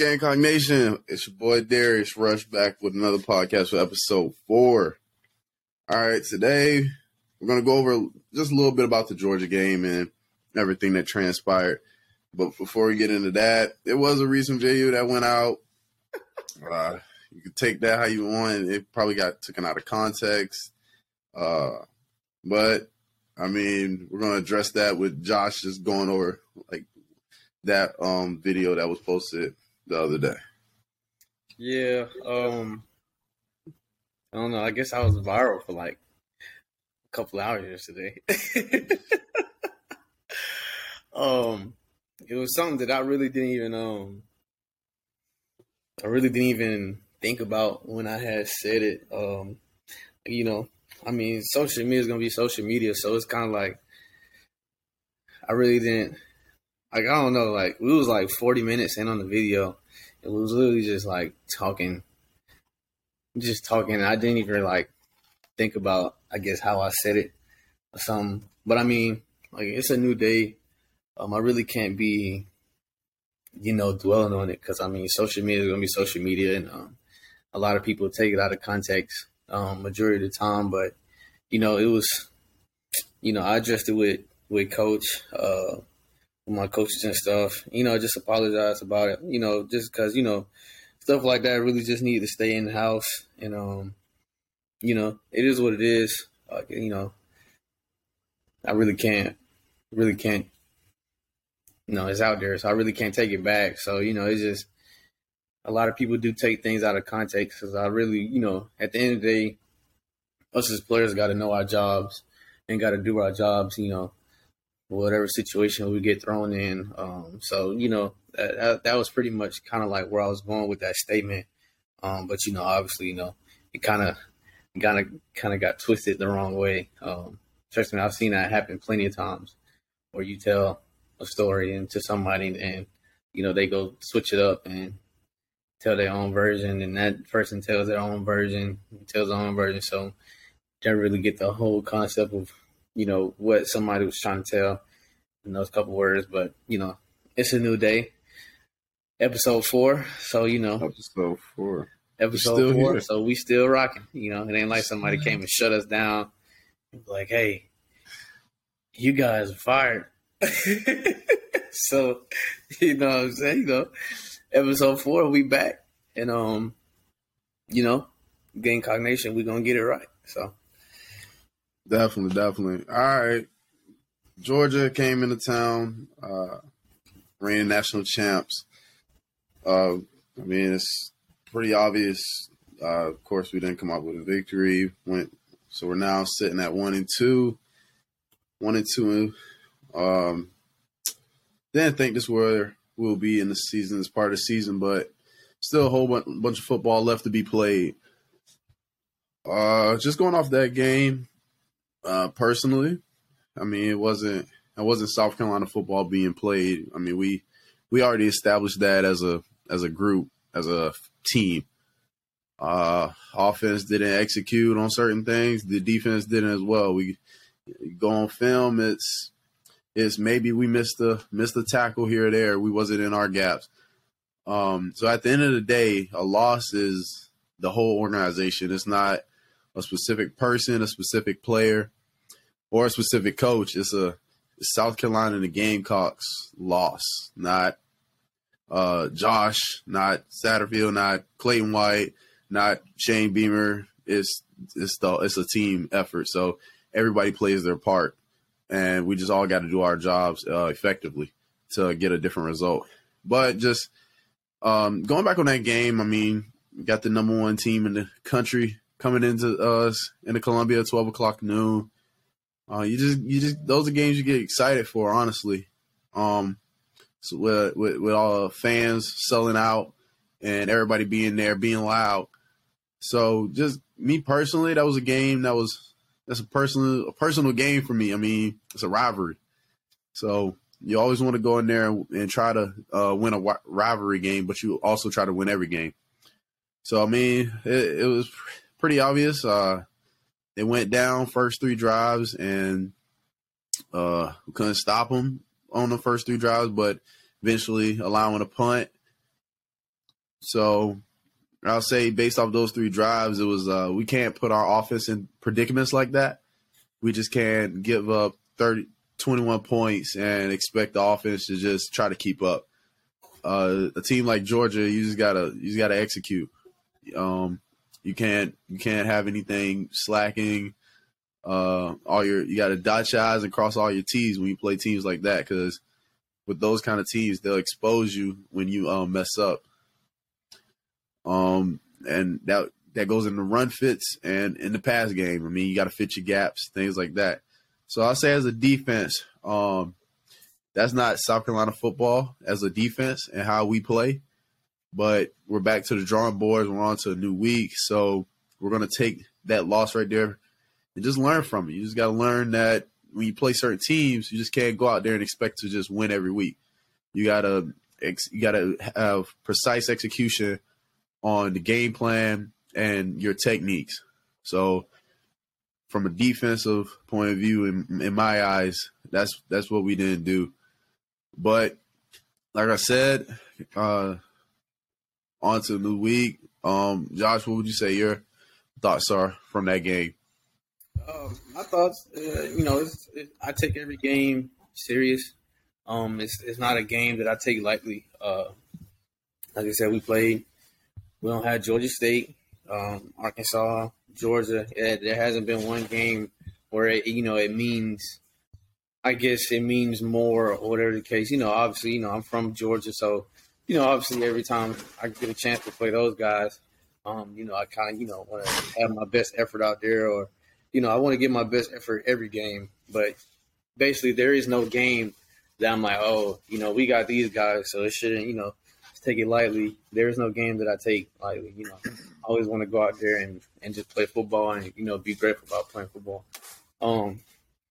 Gamecock Nation, it's your boy Darius Rush back with another podcast for episode four. All right, today we're going to go over just a little bit about the Georgia game and everything that transpired. But before we get into that, there was a recent video that went out. Uh, you can take that how you want. It probably got taken out of context. Uh, but I mean, we're going to address that with Josh just going over like that um video that was posted the other day. Yeah, um I don't know. I guess I was viral for like a couple hours yesterday. um it was something that I really didn't even um I really didn't even think about when I had said it. Um you know, I mean, social media is gonna be social media, so it's kind of like I really didn't like. I don't know. Like we was like forty minutes in on the video. It was literally just like talking, just talking. I didn't even like think about, I guess, how I said it or something. But I mean, like it's a new day. Um, I really can't be, you know, dwelling on it because I mean, social media is gonna be social media, and um, a lot of people take it out of context um, majority of the time. But you know, it was, you know, I addressed it with with coach, uh, my coaches and stuff. You know, just apologize about it. You know, just because you know stuff like that really just need to stay in the house, and um, you know, it is what it is. Like you know, I really can't, really can't. Know, it's out there, so I really can't take it back. So you know, it's just a lot of people do take things out of context because I really, you know, at the end of the day, us as players got to know our jobs and got to do our jobs, you know, whatever situation we get thrown in. Um, so, you know, that, that, was pretty much kind of like where I was going with that statement. Um, but, you know, obviously, you know, it kind of, kind of, kind of got twisted the wrong way. Um, trust me, I've seen that happen plenty of times where you tell a story into somebody and, you know, they go switch it up and tell their own version, and that person tells their own version, tells their own version. So don't really get the whole concept of you know what somebody was trying to tell in those couple words. But you know, it's a new day, episode four. So you know, episode four, episode four. Here. So we still rocking. You know, it ain't like somebody came and shut us down. Like, hey, you guys are fired. so you know what I'm saying? You know, episode four, we back. And um, you know, Gamecock Nation, we gonna get it right. So definitely, definitely. All right. Georgia came into town, uh, reigning national champs. Uh, I mean, it's pretty obvious. Uh, of course, we didn't come up with a victory. Went so we're now sitting at one and two, one and two. Um, didn't think this were will be in the season as part of the season, but still a whole bunch of football left to be played. Uh, just going off that game, uh, personally, I mean, it wasn't it wasn't South Carolina football being played. I mean, we we already established that as a as a group, as a team. Uh, offense didn't execute on certain things. The defense didn't as well. We go on film. It's is maybe we missed a missed a tackle here or there. We wasn't in our gaps. Um, so at the end of the day, a loss is the whole organization. It's not a specific person, a specific player, or a specific coach. It's a South Carolina and the Gamecocks loss, not uh, Josh, not Satterfield, not Clayton White, not Shane Beamer. It's it's the it's a team effort. So everybody plays their part and we just all got to do our jobs uh, effectively to get a different result. But just um, going back on that game, I mean, got the number one team in the country coming into us in the Columbia, twelve o'clock noon. Uh, you just, you just, those are games you get excited for, honestly. Um, so with, with, with all the fans selling out and everybody being there, being loud. So just me personally, that was a game that was that's a personal a personal game for me. I mean, it's a rivalry. So you always want to go in there and, try to uh, win a rivalry game, but you also try to win every game. So I mean, it, it was pretty obvious. Uh, they went down first three drives, and uh, we couldn't stop them on the first three drives, but eventually allowing a punt. So I'll say based off those three drives, it was uh, we can't put our offense in predicaments like that. We just can't give up 30, 21 points and expect the offense to just try to keep up. Uh, a team like Georgia, you just gotta you just gotta execute. Um, you can't you can't have anything slacking. Uh, all your you got to dot your eyes and cross all your T's when you play teams like that because with those kind of teams, they'll expose you when you um, mess up. Um, and that that goes in the run fits and in the pass game. I mean, you got to fit your gaps, things like that. So I'll say as a defense, um, that's not South Carolina football as a defense and how we play. But we're back to the drawing boards. We're on to a new week, so we're gonna take that loss right there and just learn from it. You just got to learn that when you play certain teams, you just can't go out there and expect to just win every week. You gotta you gotta have precise execution on the game plan and your techniques. So, from a defensive point of view, in, in my eyes, that's that's what we didn't do. But like I said, uh, on to the new week. Um, Josh, what would you say your thoughts are from that game? Um, my thoughts, uh, you know, it, I take every game serious. Um, it's it's not a game that I take lightly. Uh, like I said, we played. We don't have Georgia State, um, Arkansas, Georgia. It, there hasn't been one game where it, you know it means. I guess it means more, or whatever the case. You know, obviously, you know, I'm from Georgia, so you know, obviously, every time I get a chance to play those guys, um, you know, I kind of, you know, want to have my best effort out there, or, you know, I want to give my best effort every game. But basically, there is no game that I'm like, oh, you know, we got these guys, so it shouldn't, you know, take it lightly. There is no game that I take lightly. You know, I always want to go out there and, and just play football and you know be grateful about playing football. Um,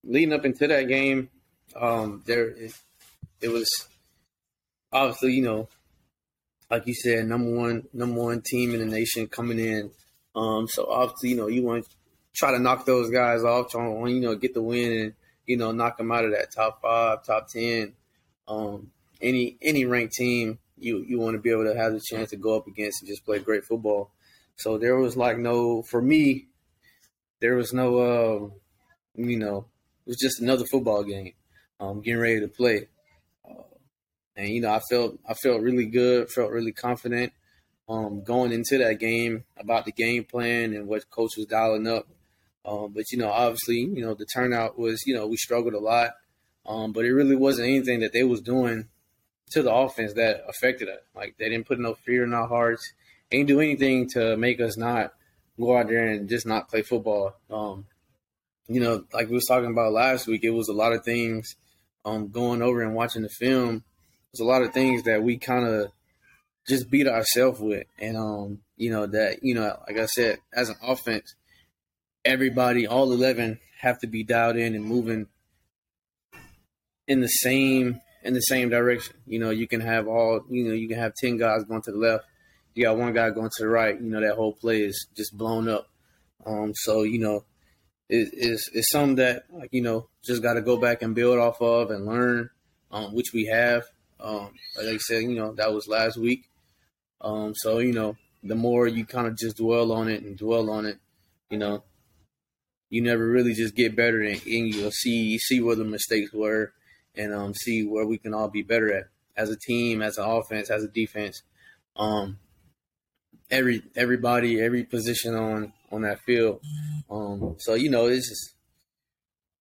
leading up into that game, um, there it, it was obviously you know like you said, number one, number one team in the nation coming in. Um, so obviously, you know, you want to try to knock those guys off, try to you know get the win and you know knock them out of that top five, top ten. Um, any any ranked team, you you want to be able to have the chance to go up against and just play great football. So there was like no for me, there was no uh, you know, it was just another football game. Um, getting ready to play and you know I felt I felt really good, felt really confident um, going into that game about the game plan and what coach was dialing up. Um, but you know, obviously, you know the turnout was you know we struggled a lot, um, but it really wasn't anything that they was doing to the offense that affected us. Like they didn't put no fear in our hearts, they didn't do anything to make us not go out there and just not play football. Um, you know, like we was talking about last week, it was a lot of things um, going over and watching the film there's a lot of things that we kind of just beat ourselves with, and um, you know that you know, like I said, as an offense, everybody, all eleven, have to be dialed in and moving in the same in the same direction. You know, you can have all you know, you can have ten guys going to the left, you got one guy going to the right. You know, that whole play is just blown up. Um, so you know, it, it's it's something that like you know just got to go back and build off of and learn, um, which we have. Um, like I said, you know, that was last week. Um, so, you know, the more you kind of just dwell on it and dwell on it, you know, you never really just get better and, and you'll see see where the mistakes were and um, see where we can all be better at as a team, as an offense, as a defense. Um, every everybody, every position on on that field. Um, so you know, it's just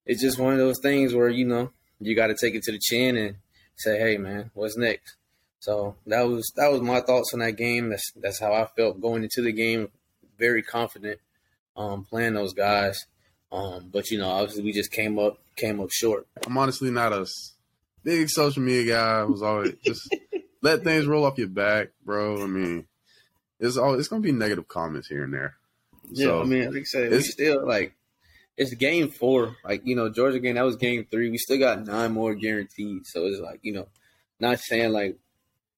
it's just one of those things where you know you got to take it to the chin and say, hey man, what's next? So that was that was my thoughts on that game. That's that's how I felt going into the game, very confident, um, playing those guys. Um, but you know, obviously we just came up came up short. I'm honestly not a big social media guy. I was always just let things roll off your back, bro. I mean, it's all it's gonna be negative comments here and there. Yeah, so, I mean, like I said, we still like it's game four. Like, you know, Georgia game, that was game three. We still got nine more guaranteed. So it's like, you know, not saying like,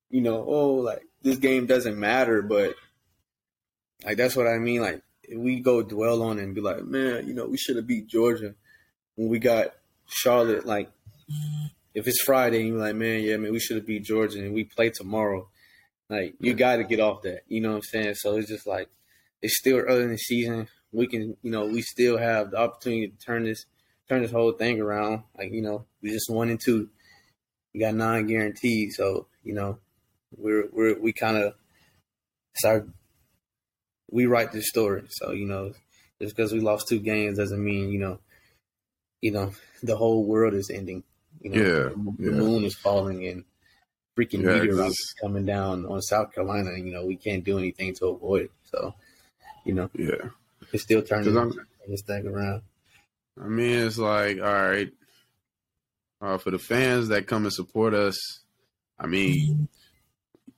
you know, oh, like this game doesn't matter, but like that's what I mean. Like we go dwell on it and be like, man, you know, we should have beat Georgia when we got Charlotte. Like if it's Friday, you're like, man, yeah, man, we should have beat Georgia and we play tomorrow. Like you got to get off that. You know what I'm saying? So it's just like it's still early in the season. We can, you know, we still have the opportunity to turn this turn this whole thing around. Like you know, we just one and two. We got nine guaranteed, so you know, we're we're we kind of start. We write this story, so you know, just because we lost two games doesn't mean you know, you know, the whole world is ending. You know, Yeah, the yeah. moon is falling and freaking Yeah, meteorites coming down on South Carolina. And, you know, we can't do anything to avoid it. So, you know, Yeah. It's still turning this thing around. I mean, it's like, all right, uh, for the fans that come and support us, I mean,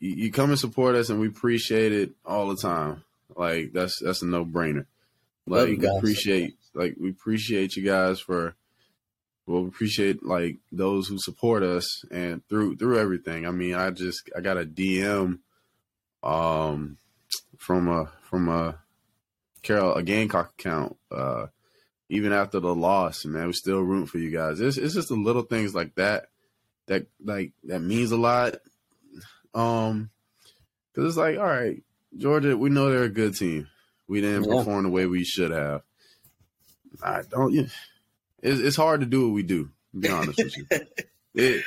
you, you come and support us, and we appreciate it all the time. Like that's that's a no brainer. Like we appreciate, like we appreciate you guys for. Well, we appreciate like those who support us and through through everything. I mean, I just I got a DM, um, from a from a Carol a Gamecock account. Uh, even after the loss, man, we still rooting for you guys. It's it's just the little things like that that like that means a lot. Um, because it's like, all right, Georgia, we know they're a good team. We didn't Yeah. perform the way we should have. I don't. It's it's hard to do what we do. To be honest with you, it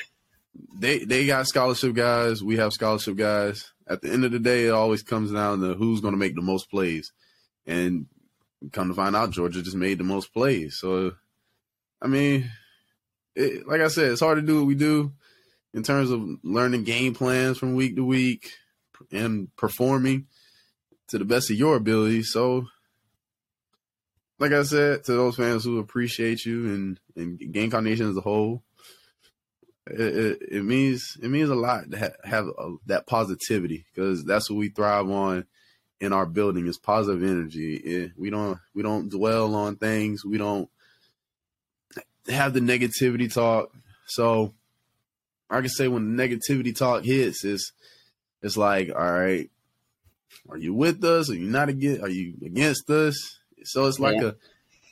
they they got scholarship guys. We have scholarship guys. At the end of the day, it always comes down to who's going to make the most plays, and come to find out, Georgia just made the most plays. So, I mean, it, like I said, it's hard to do what we do in terms of learning game plans from week to week and performing to the best of your ability. So, like I said, to those fans who appreciate you and and Gamecock Nation as a whole, it, it, it means it means a lot to ha- have a, that positivity because that's what we thrive on in our building is positive energy. It, we don't we don't dwell on things. We don't have the negativity talk. So I can say when the negativity talk hits, it's it's like, all right, are you with us? Are you not against? Are you against us? So it's like Yeah. a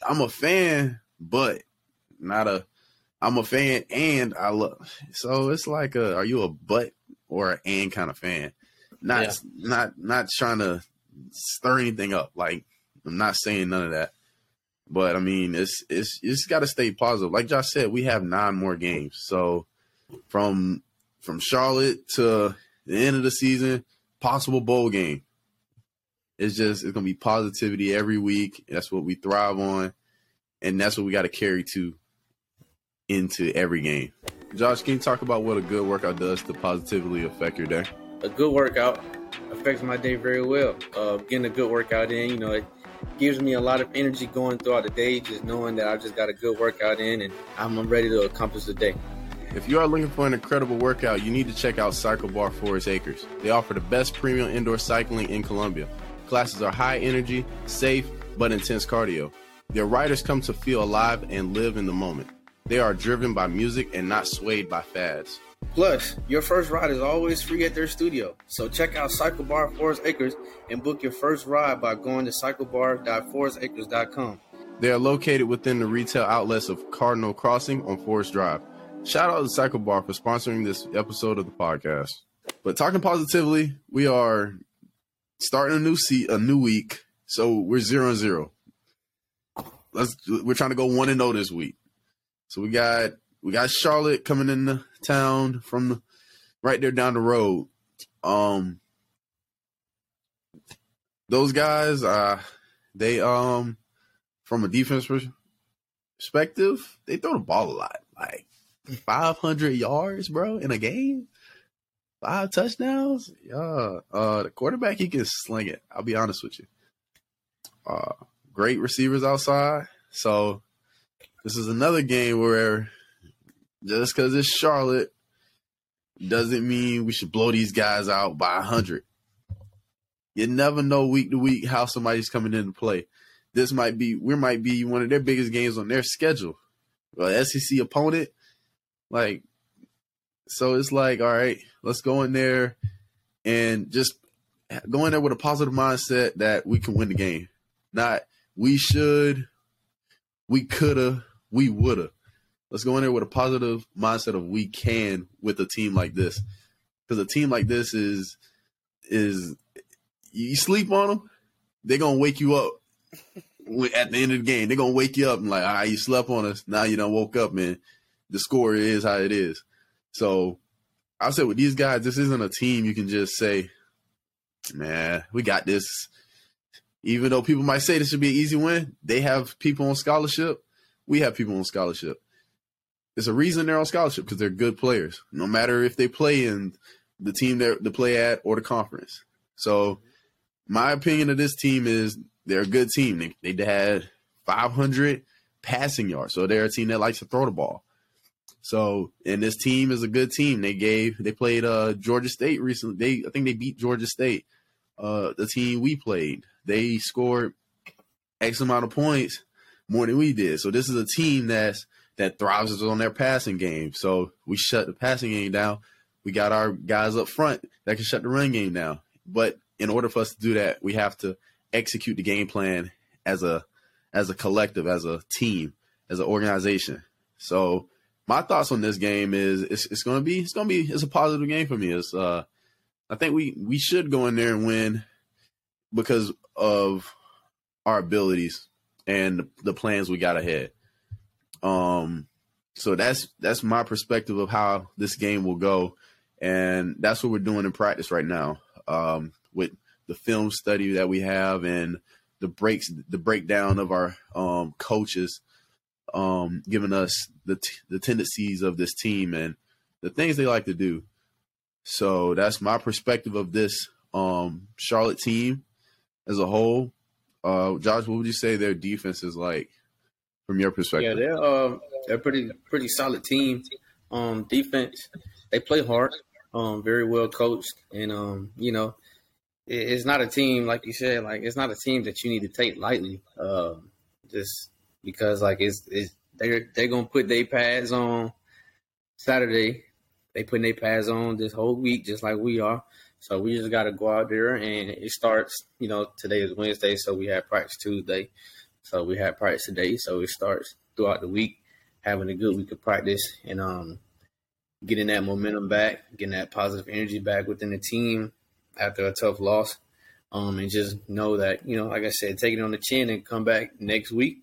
I'm a fan, but not a I'm a fan and I love. So it's like a are you a but or an and kind of fan? Not Yeah. not not trying to stir anything up. Like I'm not saying none of that. But I mean, it's it's it's got to stay positive. Like Josh said, we have nine more games. So from from Charlotte to the end of the season, possible bowl game. It's just it's gonna be positivity every week. That's what we thrive on, and that's what we got to carry to into every game. Josh, can you talk about what a good workout does to positively affect your day? A good workout affects my day very well. Uh, getting a good workout in, you know, it gives me a lot of energy going throughout the day, just knowing that I just got a good workout in and I'm ready to accomplish the day. If you are looking for an incredible workout, you need to check out Cycle Bar Forest Acres. They offer the best premium indoor cycling in Columbia. Classes are high energy, safe, but intense cardio. Their riders come to feel alive and live in the moment. They are driven by music and not swayed by fads. Plus, your first ride is always free at their studio. So check out Cycle Bar Forest Acres and book your first ride by going to cyclebar.forestacres.com. They are located within the retail outlets of Cardinal Crossing on Forest Drive. Shout out to Cycle Bar for sponsoring this episode of the podcast. But talking positively, we are starting a new seat, a new week. So we're zero and zero. Let's we're trying to go one and zero this week. So we got we got Charlotte coming into town from the, right there down the road. Um, those guys, uh, they um from a defense perspective, they throw the ball a lot. Like 500 yards, bro, in a game. Five touchdowns. Yeah. Uh, the quarterback, he can sling it. I'll be honest with you. Uh, great receivers outside. So this is another game where just because it's Charlotte doesn't mean we should blow these guys out by 100. You never know week to week how somebody's coming into play this might be we might be one of their biggest games on their schedule. Well, SEC opponent, like so it's like, all right, let's go in there and just go in there with a positive mindset that we can win the game. Not we should, we coulda, we woulda. Let's go in there with a positive mindset of we can with a team like this. Because a team like this is is you sleep on them, they're gonna wake you up at the end of the game. They're gonna wake you up and like, right, you slept on us. Now you don't woke up, man. The score is how it is. So I said with these guys, this isn't a team you can just say, man, we got this. Even though people might say this should be an easy win, they have people on scholarship. We have people on scholarship. There's a reason they're on scholarship because they're good players, no matter if they play in the team they they play at or the conference. So, my opinion of this team is they're a good team. They they had 500 passing yards, so they're a team that likes to throw the ball. So, and this team is a good team. They gave they played uh Georgia State recently. They I think they beat Georgia State. Uh, the team we played, they scored X amount of points more than we did. So this is a team that's that thrives on their passing game. So we shut the passing game down. We got our guys up front that can shut the run game down. But in order for us to do that, we have to execute the game plan as a as a collective, as a team, as an organization. So my thoughts on this game is it's, it's gonna be it's gonna be it's a positive game for me. It's uh I think we we should go in there and win because of our abilities and the plans we got ahead. Um, so that's that's my perspective of how this game will go, and that's what we're doing in practice right now. Um, with the film study that we have and the breaks, the breakdown of our um, coaches, um, giving us the t- the tendencies of this team and the things they like to do. So that's my perspective of this um, Charlotte team as a whole. Uh, Josh, what would you say their defense is like from your perspective? Yeah, they're uh, they're pretty pretty solid team. Um, defense, they play hard, um, very well coached, and um, you know, it, it's not a team like you said, like it's not a team that you need to take lightly. Uh, just because like it's, it's they're they're gonna put their pads on Saturday. They putting their pads on this whole week, just like we are. So we just got to go out there, and it starts. You know, today is Wednesday, so we had practice Tuesday. So we had practice today, so it starts throughout the week, having a good week of practice and um, getting that momentum back, getting that positive energy back within the team after a tough loss. Um, and just know that, you know, like I said, take it on the chin and come back next week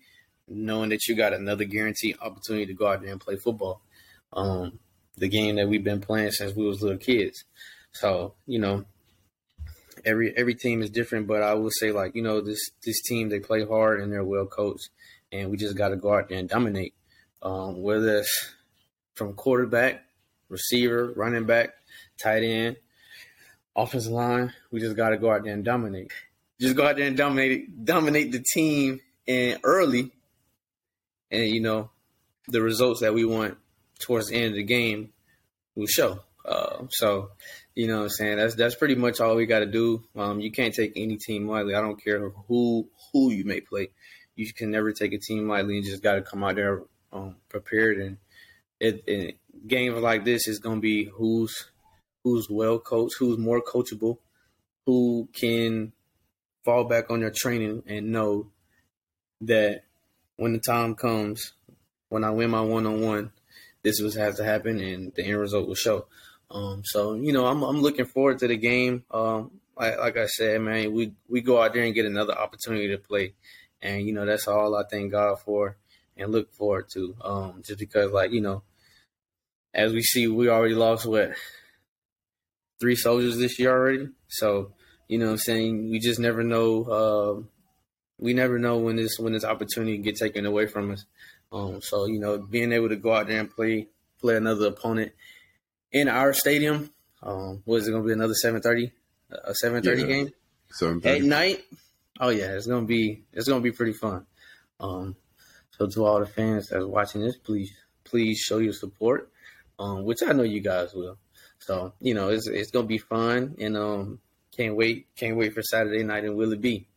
knowing that you got another guaranteed opportunity to go out there and play football. Um, the game that we've been playing since we was little kids. So, you know, every every team is different, but I will say like, you know, this this team they play hard and they're well coached and we just gotta go out there and dominate. Um, whether it's from quarterback, receiver, running back, tight end, offensive line, we just gotta go out there and dominate. Just go out there and dominate dominate the team and early and you know, the results that we want towards the end of the game will show. Uh, so, you know what I'm saying? That's that's pretty much all we got to do. Um, you can't take any team lightly. I don't care who who you may play. You can never take a team lightly. You just got to come out there um, prepared. And it, it, games like this is going to be who's who's well coached, who's more coachable, who can fall back on their training and know that when the time comes, when I win my one on one, this was has to happen, and the end result will show. Um, so you know, I'm I'm looking forward to the game. Um, like, like I said, man, we we go out there and get another opportunity to play, and you know that's all I thank God for and look forward to. Um, just because, like you know, as we see, we already lost what three soldiers this year already. So you know, I'm saying we just never know. Uh, we never know when this when this opportunity get taken away from us. Um, so you know, being able to go out there and play play another opponent in our stadium. Um, was it going to be another seven thirty? A seven thirty yeah. game. Seven thirty at night. Oh yeah, it's gonna be it's gonna be pretty fun. Um, so to all the fans that's watching this, please please show your support, um, which I know you guys will. So you know it's it's gonna be fun, and um, can't wait can't wait for Saturday night and will it be?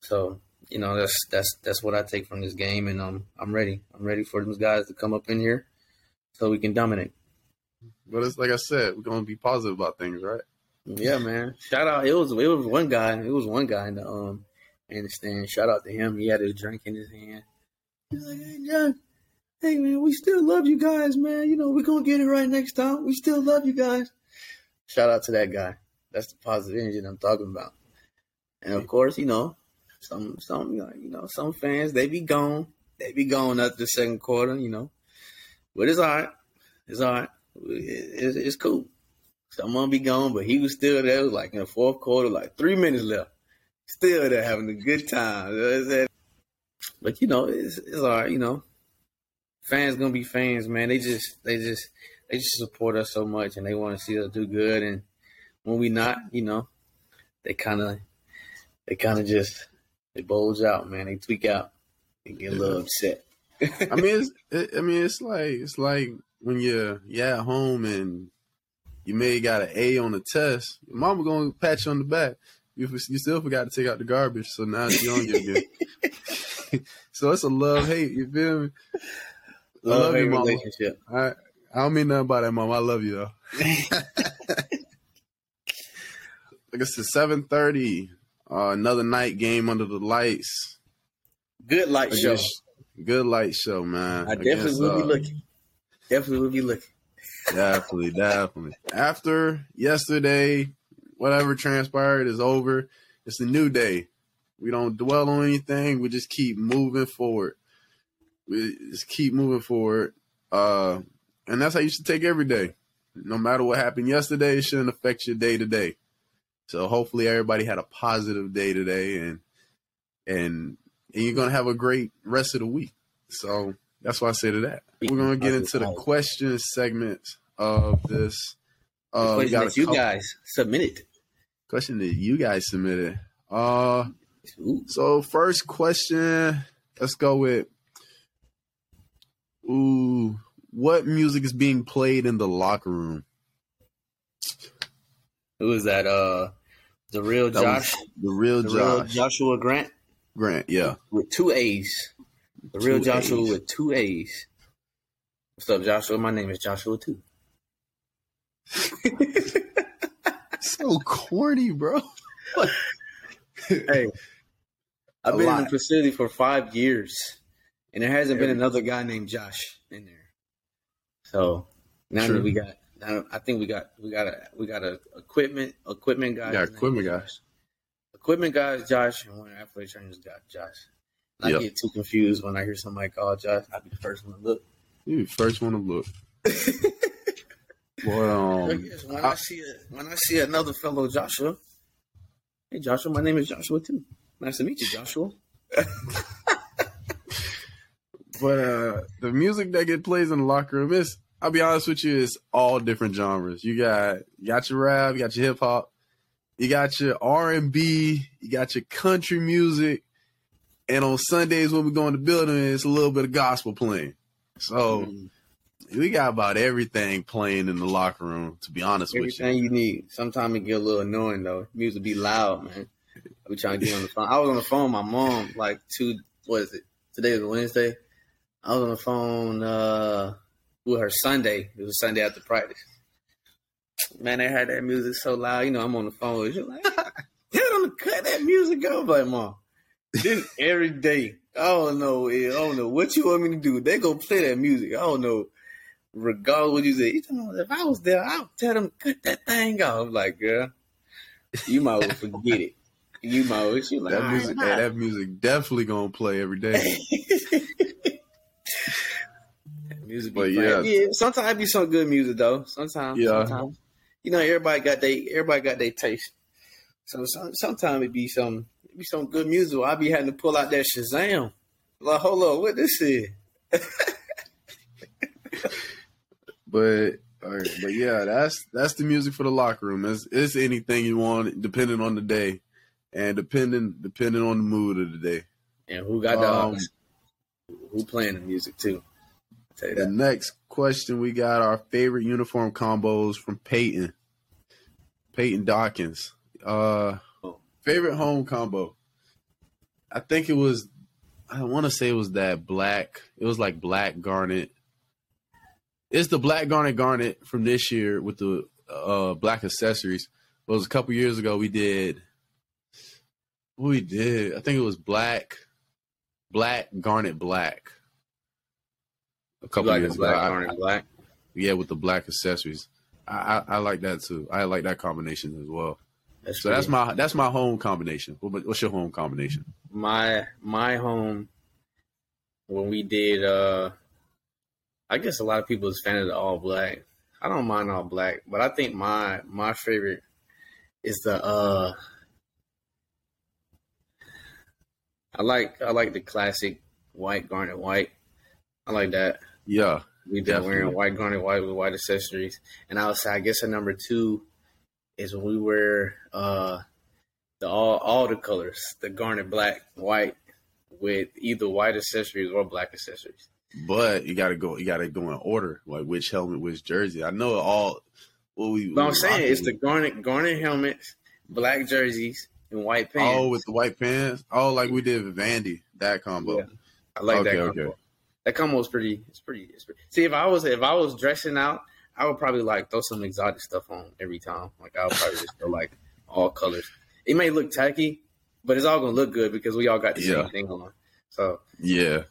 So you know that's that's that's what I take from this game, and um, I'm ready. I'm ready for those guys to come up in here so we can dominate. But it's like I said, we're gonna be positive about things, right? Yeah, man. Shout out. It was it was one guy. It was one guy in the um in the stand. Shout out to him. He had his drink in his hand. He's like, "Hey, John. Hey, man. We still love you guys, man. You know we're gonna get it right next time. We still love you guys." Shout out to that guy. That's the positive energy I'm talking about. And of course, you know, some some you know some fans they be gone, they be gone after the second quarter, you know, but it's all right, it's all right, it's, it's cool. So I'm gonna be gone, but he was still there. It was like in the fourth quarter, like three minutes left, still there having a good time. But you know, it's, it's all right. You know, fans gonna be fans, man. They just they just they just support us so much, and they want to see us do good. And when we not, you know, they kind of they kind of just they bulge out, man. They tweak out. They get a little upset. I mean, it's, it, I mean, it's like it's like when you're you at home and you may got an A on the test. Your mama gonna pat you on the back. You, you still forgot to take out the garbage, so now she on you again. so it's a love hate. You feel me? Love, love you, mama. relationship. I I don't mean nothing by that, mom. I love you though. like it's seven thirty. Uh, another night game under the lights. Good light show. Good light show, man. I definitely Against, will be uh, looking. Definitely will be looking. definitely, definitely. After yesterday, whatever transpired is over. It's a new day. We don't dwell on anything. We just keep moving forward. We just keep moving forward. Uh, and that's how you should take every day. No matter what happened yesterday, it shouldn't affect your day today. So hopefully everybody had a positive day today and and and you're gonna have a great rest of the week. So that's why I say to that. We're gonna get into the question segment of this. Uh, question that you couple, guys submitted. Question that you guys submitted. Uh, Ooh. so first question. Let's go with. Ooh, what music is being played in the locker room? Who is that? Uh, the real that Josh. The real the Josh. Real Joshua Grant. Grant, yeah. With two A's. The real two Joshua A's. with two A's. What's up, Joshua? My name is Joshua too. so corny, bro. hey, I've been lot. in the facility for five years, and there hasn't been another guy named Josh in there. So now True. that we got I think we got we got a we got a equipment equipment guy. Yeah, equipment guys. Equipment guys, Josh, and one athletic trainers got Josh. I yep. get too confused when I hear somebody call Josh. I'll be the first one to look. You first one to look. well, um, when I, I, see a, when I see another fellow Joshua, hey Joshua, my name is Joshua too. Nice to meet you, Joshua. but uh the music that get plays in the locker room is I'll be honest with you, it's all different genres. You got you got your rap, you got your hip hop, you got your R and B, you got your country music, and on Sundays when we go in the building, it's a little bit of gospel playing. So mm. we got about everything playing in the locker room. To be honest everything with you, you need. Sometimes it get a little annoying though. Music be loud, man. I be trying to get on the phone. I was on the phone with my mom like two. What is it? Today is Wednesday. I was on the phone. uh with her Sunday. It was Sunday after practice. Man, they had that music so loud. You know, I'm on the phone with you. Like, tell them to cut that music off, like, mom. Then every day, I don't know, eh, I don't know what you want me to do. They go play that music. I don't know. Regardless what you say, if I was there, I would tell them cut that thing off. I'm like, girl, you might well forget it. You might well. She like, that music, right. that music definitely gonna play every day. Music but yeah. yeah, sometimes it be some good music though. Sometimes, yeah. Sometimes. You know, everybody got they everybody got their taste. So some, sometimes it be some be some good music. I be having to pull out that Shazam. Like, hold on, what this is? but but yeah, that's that's the music for the locker room. It's, it's anything you want, depending on the day, and depending depending on the mood of the day. And who got the um, who playing the music too? the next question we got our favorite uniform combos from Peyton. Peyton Dawkins. Uh. Favorite home combo. I think it was I want to say it was that black. It was like black garnet. It's the black garnet garnet from this year with the uh black accessories. It was a couple years ago we did we did. I think it was black black garnet black a couple like years black, ago. I, black. Yeah, with the black accessories. I, I, I, like that too. I like that combination as well. That's so that's my that's my home combination. What's your home combination? My my home when we did uh I guess a lot of people is fan of the all black. I don't mind all black, but I think my my favorite is the uh I like I like the classic white garnet white. I like that. Yeah. We did wearing white garnet white with white accessories. And I would say I guess a number two is when we wear uh the all all the colors, the garnet black, white with either white accessories or black accessories. But you gotta go you gotta go in order, like which helmet, which jersey. I know all what we but I'm saying it's the garnet garnet helmets, black jerseys, and white pants. Oh, with the white pants. Oh, like we did with Vandy, that combo. Yeah. I like okay, that combo. Okay. That combo is pretty. It's pretty. It's pretty. See, if I was if I was dressing out, I would probably like throw some exotic stuff on every time. Like I would probably just go like all colors. It may look tacky, but it's all gonna look good because we all got the yeah. same thing on. So yeah,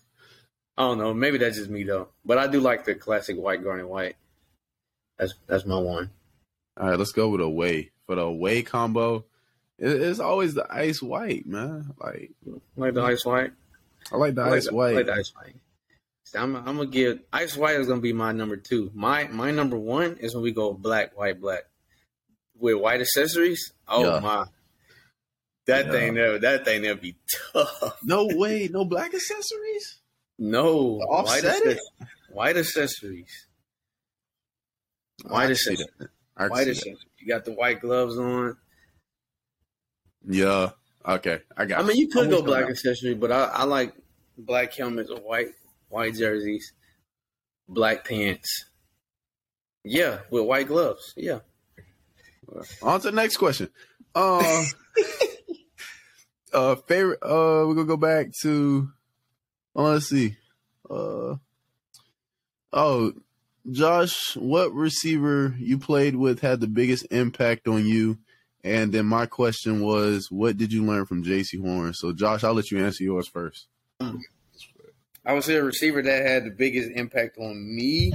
I don't know. Maybe that's just me though. But I do like the classic white garnet white. That's that's my one. All right, let's go with away for the away combo. It's always the ice white, man. Like like the ice white. I like the I like ice the, white. I like the ice white. I'm, I'm, gonna give ice white is gonna be my number two. My my number one is when we go black, white, black with white accessories. Oh yeah. my, that yeah. thing there, that thing there be tough. No way, no black accessories. No white, accessories. white accessories. White accessories. White accessories. You got the white gloves on. Yeah. Okay. I got. I mean, you could go black accessory, but I, I like black helmets or white white jerseys, black pants. Yeah, with white gloves. Yeah. On to the next question. Uh, uh, favorite. Uh, we're gonna go back to. Oh, let's see. Uh, oh, Josh, what receiver you played with had the biggest impact on you? And then my question was, what did you learn from Jaycee Horn? So, Josh, I'll let you answer yours first. I would say a receiver that had the biggest impact on me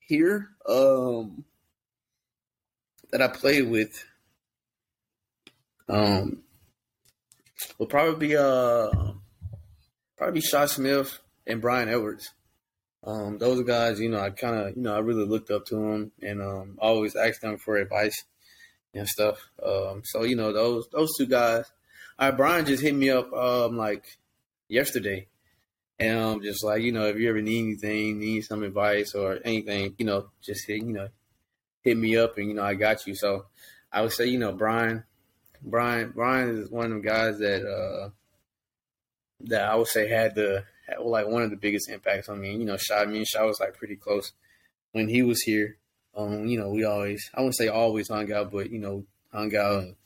here, um, that I played with, um, probably be uh, probably Shi Smith and Bryan Edwards. Um, those guys, you know, I kind of, you know, I really looked up to them and um, always asked them for advice and stuff. Um, so you know, those those two guys. All right, Brian just hit me up um, like yesterday and I'm um, just like, you know, if you ever need anything, need some advice or anything, you know, just hit, you know, hit me up and, you know, I got you. So I would say, you know, Bryan, Bryan, Bryan is one of the guys that, uh, that I would say had the, had, like one of the biggest impacts on me. You know, Shi, me and Shi was like pretty close when he was here. Um, you know, we always, I wouldn't say always hung out, but, you know, hung out and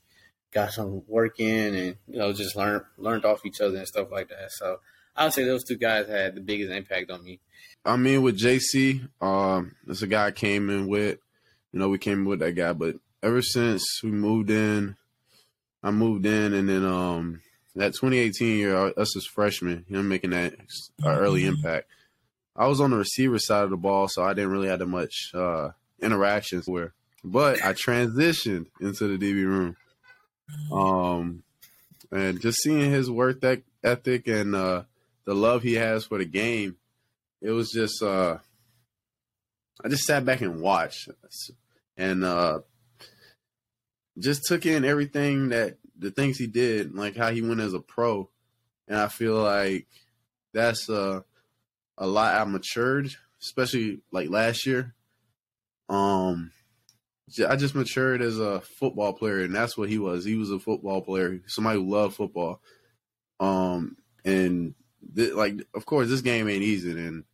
got some work in and, you know, just learned, learned off each other and stuff like that. So, I would say those two guys had the biggest impact on me. I mean, with Jaycee, um, that's a guy I came in with. You know, we came with that guy, but ever since we moved in, I moved in, and then um, that 2018 year, us as freshmen, you know, making that early impact. I was on the receiver side of the ball, so I didn't really have that much uh, interactions where, but I transitioned into the DB room. Um, and just seeing his work ethic and uh, the love he has for the game, it was just uh I just sat back and watched and uh just took in everything that the things he did, like how he went as a pro. And I feel like that's uh a lot I matured, especially like last year. Um I just matured as a football player, and that's what he was. He was a football player, somebody who loved football. Um, and th- like of course this game ain't easy and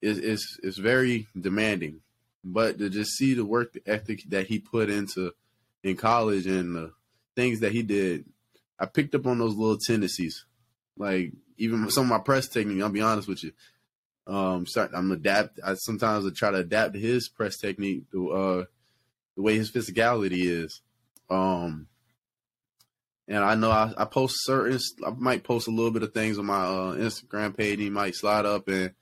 it's, it's it's very demanding but to just see the work ethic that he put into in college and the things that he did i picked up on those little tendencies. Like even some of my press technique i'll be honest with you um start i'm adapt i sometimes I try to adapt his press technique to uh the way his physicality is. Um and I know I, I, post certain. I might post a little bit of things on my uh, Instagram page. And he might slide up and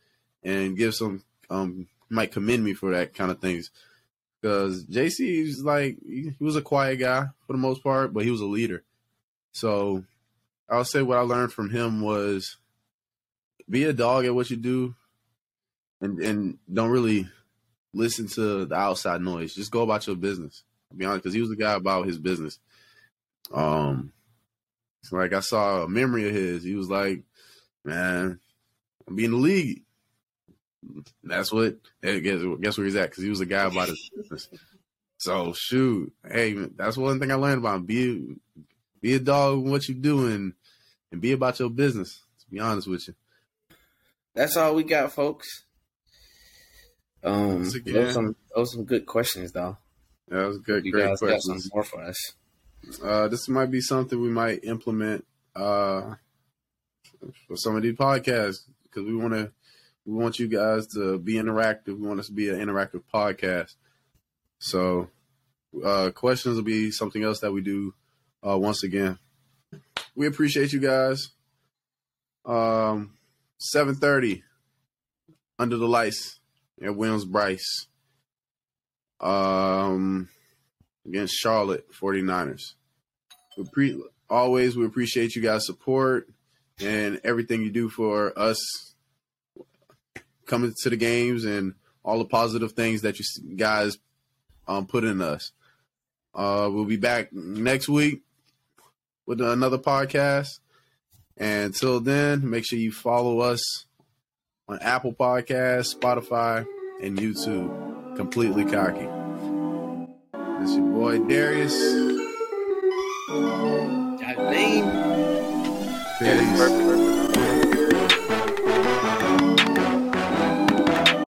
and give some. Um, might commend me for that kind of things. because Jaycee is like he was a quiet guy for the most part, but he was a leader. So I'll say what I learned from him was be a dog at what you do, and and don't really listen to the outside noise. Just go about your business. I'll be honest, because he was the guy about his business. Um, like I saw a memory of his. He was like, "Man, I'm being the league." That's what guess guess where he's at because he was a guy about his business. So shoot, hey, that's one thing I learned about him. be be a dog in what you doing and be about your business. To be honest with you, that's all we got, folks. Um, those some those some good questions though. That was good. You great questions. more for us. Uh, this might be something we might implement uh, for some of these podcasts because we want to we want you guys to be interactive. We want us to be an interactive podcast. So, uh, questions will be something else that we do uh, once again. We appreciate you guys. Um, seven thirty under the lights at Williams Brice. Um, against Charlotte 49ers. We pre- always we appreciate you guys' support and everything you do for us coming to the games and all the positive things that you guys um, put in us. Uh, we'll be back next week with another podcast. And until then, make sure you follow us on Apple Podcasts, Spotify, and YouTube. Completely cocky. This your boy Darius. Got name. Peace.